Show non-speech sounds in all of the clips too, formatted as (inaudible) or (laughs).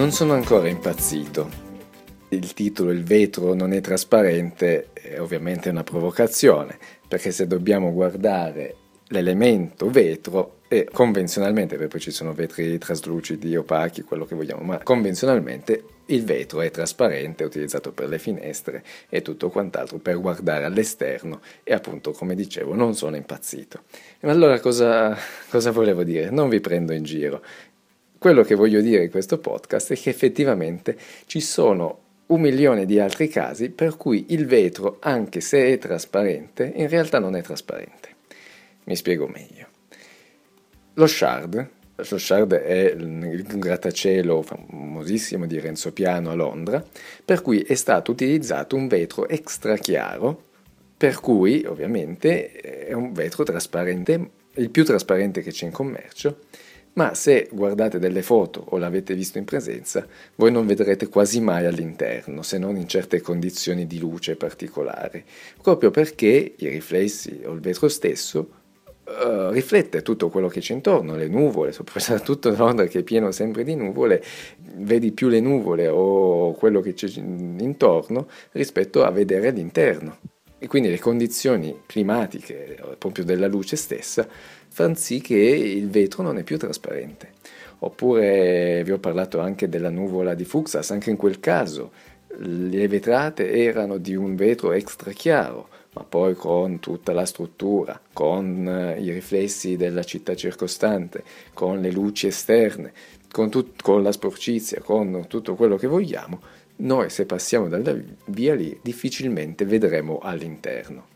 Non sono ancora impazzito. Il titolo Il vetro non è trasparente è ovviamente una provocazione, perché se dobbiamo guardare l'elemento vetro, e convenzionalmente, perché poi ci sono vetri traslucidi, opachi, quello che vogliamo, ma convenzionalmente il vetro è trasparente, è utilizzato per le finestre e tutto quant'altro per guardare all'esterno e appunto, come dicevo, non sono impazzito. Ma allora cosa, cosa volevo dire? Non vi prendo in giro. Quello che voglio dire in questo podcast è che effettivamente ci sono un milione di altri casi per cui il vetro, anche se è trasparente, in realtà non è trasparente. Mi spiego meglio. Lo Shard, lo Shard è il grattacielo famosissimo di Renzo Piano a Londra, per cui è stato utilizzato un vetro extra chiaro, per cui ovviamente è un vetro trasparente, il più trasparente che c'è in commercio, ma se guardate delle foto o l'avete visto in presenza, voi non vedrete quasi mai all'interno, se non in certe condizioni di luce particolari, proprio perché i riflessi o il vetro stesso uh, riflette tutto quello che c'è intorno, le nuvole, soprattutto Londra che è pieno sempre di nuvole, vedi più le nuvole o quello che c'è intorno rispetto a vedere all'interno. E quindi le condizioni climatiche, proprio della luce stessa, fanno sì che il vetro non è più trasparente. Oppure vi ho parlato anche della nuvola di Fuxas, anche in quel caso le vetrate erano di un vetro extra chiaro, ma poi con tutta la struttura, con eh, i riflessi della città circostante, con le luci esterne, con, tut- con la sporcizia, con tutto quello che vogliamo, noi se passiamo dalla via lì difficilmente vedremo all'interno.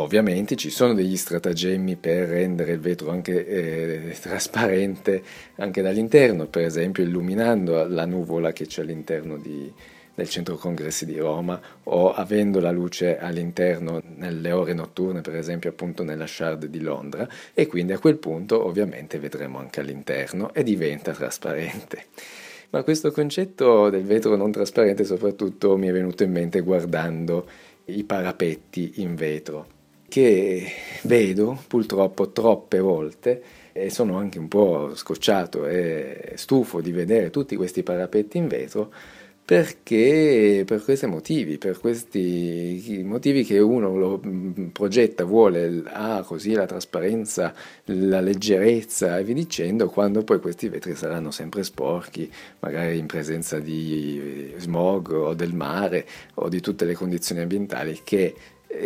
Ovviamente ci sono degli stratagemmi per rendere il vetro anche eh, trasparente anche dall'interno, per esempio illuminando la nuvola che c'è all'interno di, del centro congressi di Roma o avendo la luce all'interno nelle ore notturne, per esempio appunto nella Shard di Londra e quindi a quel punto ovviamente vedremo anche all'interno e diventa trasparente. Ma questo concetto del vetro non trasparente soprattutto mi è venuto in mente guardando i parapetti in vetro, che vedo purtroppo troppe volte e sono anche un po' scocciato e stufo di vedere tutti questi parapetti in vetro perché per questi motivi, per questi motivi che uno lo mm, progetta, vuole, ha così la trasparenza, la leggerezza e via dicendo, quando poi questi vetri saranno sempre sporchi, magari in presenza di smog o del mare o di tutte le condizioni ambientali che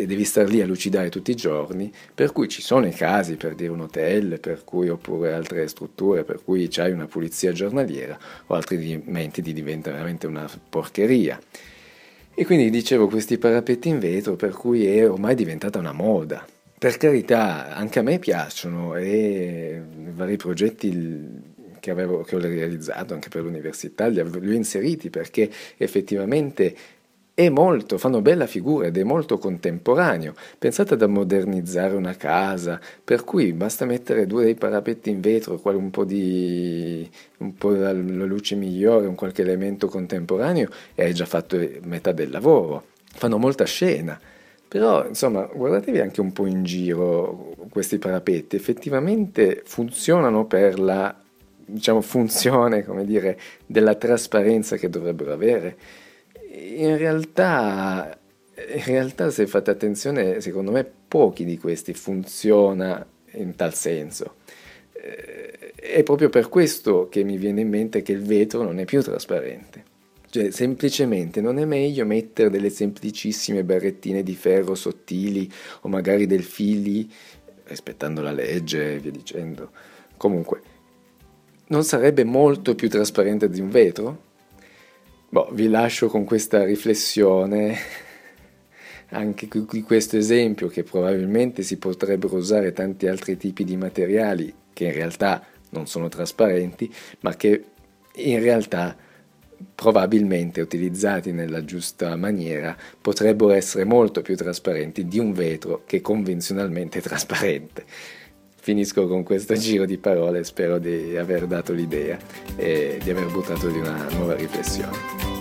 devi star lì a lucidare tutti i giorni, per cui ci sono i casi, per dire un hotel, per cui, oppure altre strutture, per cui c'hai una pulizia giornaliera, o altrimenti ti diventa veramente una porcheria. E quindi dicevo questi parapetti in vetro, per cui è ormai diventata una moda. Per carità, anche a me piacciono e vari progetti che, avevo, che ho realizzato anche per l'università li ho inseriti perché effettivamente è molto, fanno bella figura ed è molto contemporaneo. Pensate ad modernizzare una casa, per cui basta mettere due dei parapetti in vetro, un po' di un po' la luce migliore, un qualche elemento contemporaneo e hai già fatto metà del lavoro. Fanno molta scena. Però, insomma, guardatevi anche un po' in giro questi parapetti, effettivamente funzionano per la diciamo, funzione, come dire, della trasparenza che dovrebbero avere in realtà, in realtà, se fate attenzione, secondo me pochi di questi funziona in tal senso. Eh, è proprio per questo che mi viene in mente che il vetro non è più trasparente. Cioè, semplicemente non è meglio mettere delle semplicissime barrettine di ferro sottili o magari del fili, rispettando la legge e via dicendo. Comunque, non sarebbe molto più trasparente di un vetro? Boh, vi lascio con questa riflessione, (laughs) anche di questo esempio che probabilmente si potrebbero usare tanti altri tipi di materiali che in realtà non sono trasparenti, ma che in realtà probabilmente utilizzati nella giusta maniera potrebbero essere molto più trasparenti di un vetro che convenzionalmente è trasparente. Finisco con questo giro di parole, spero di aver dato l'idea e di aver buttato di una nuova riflessione.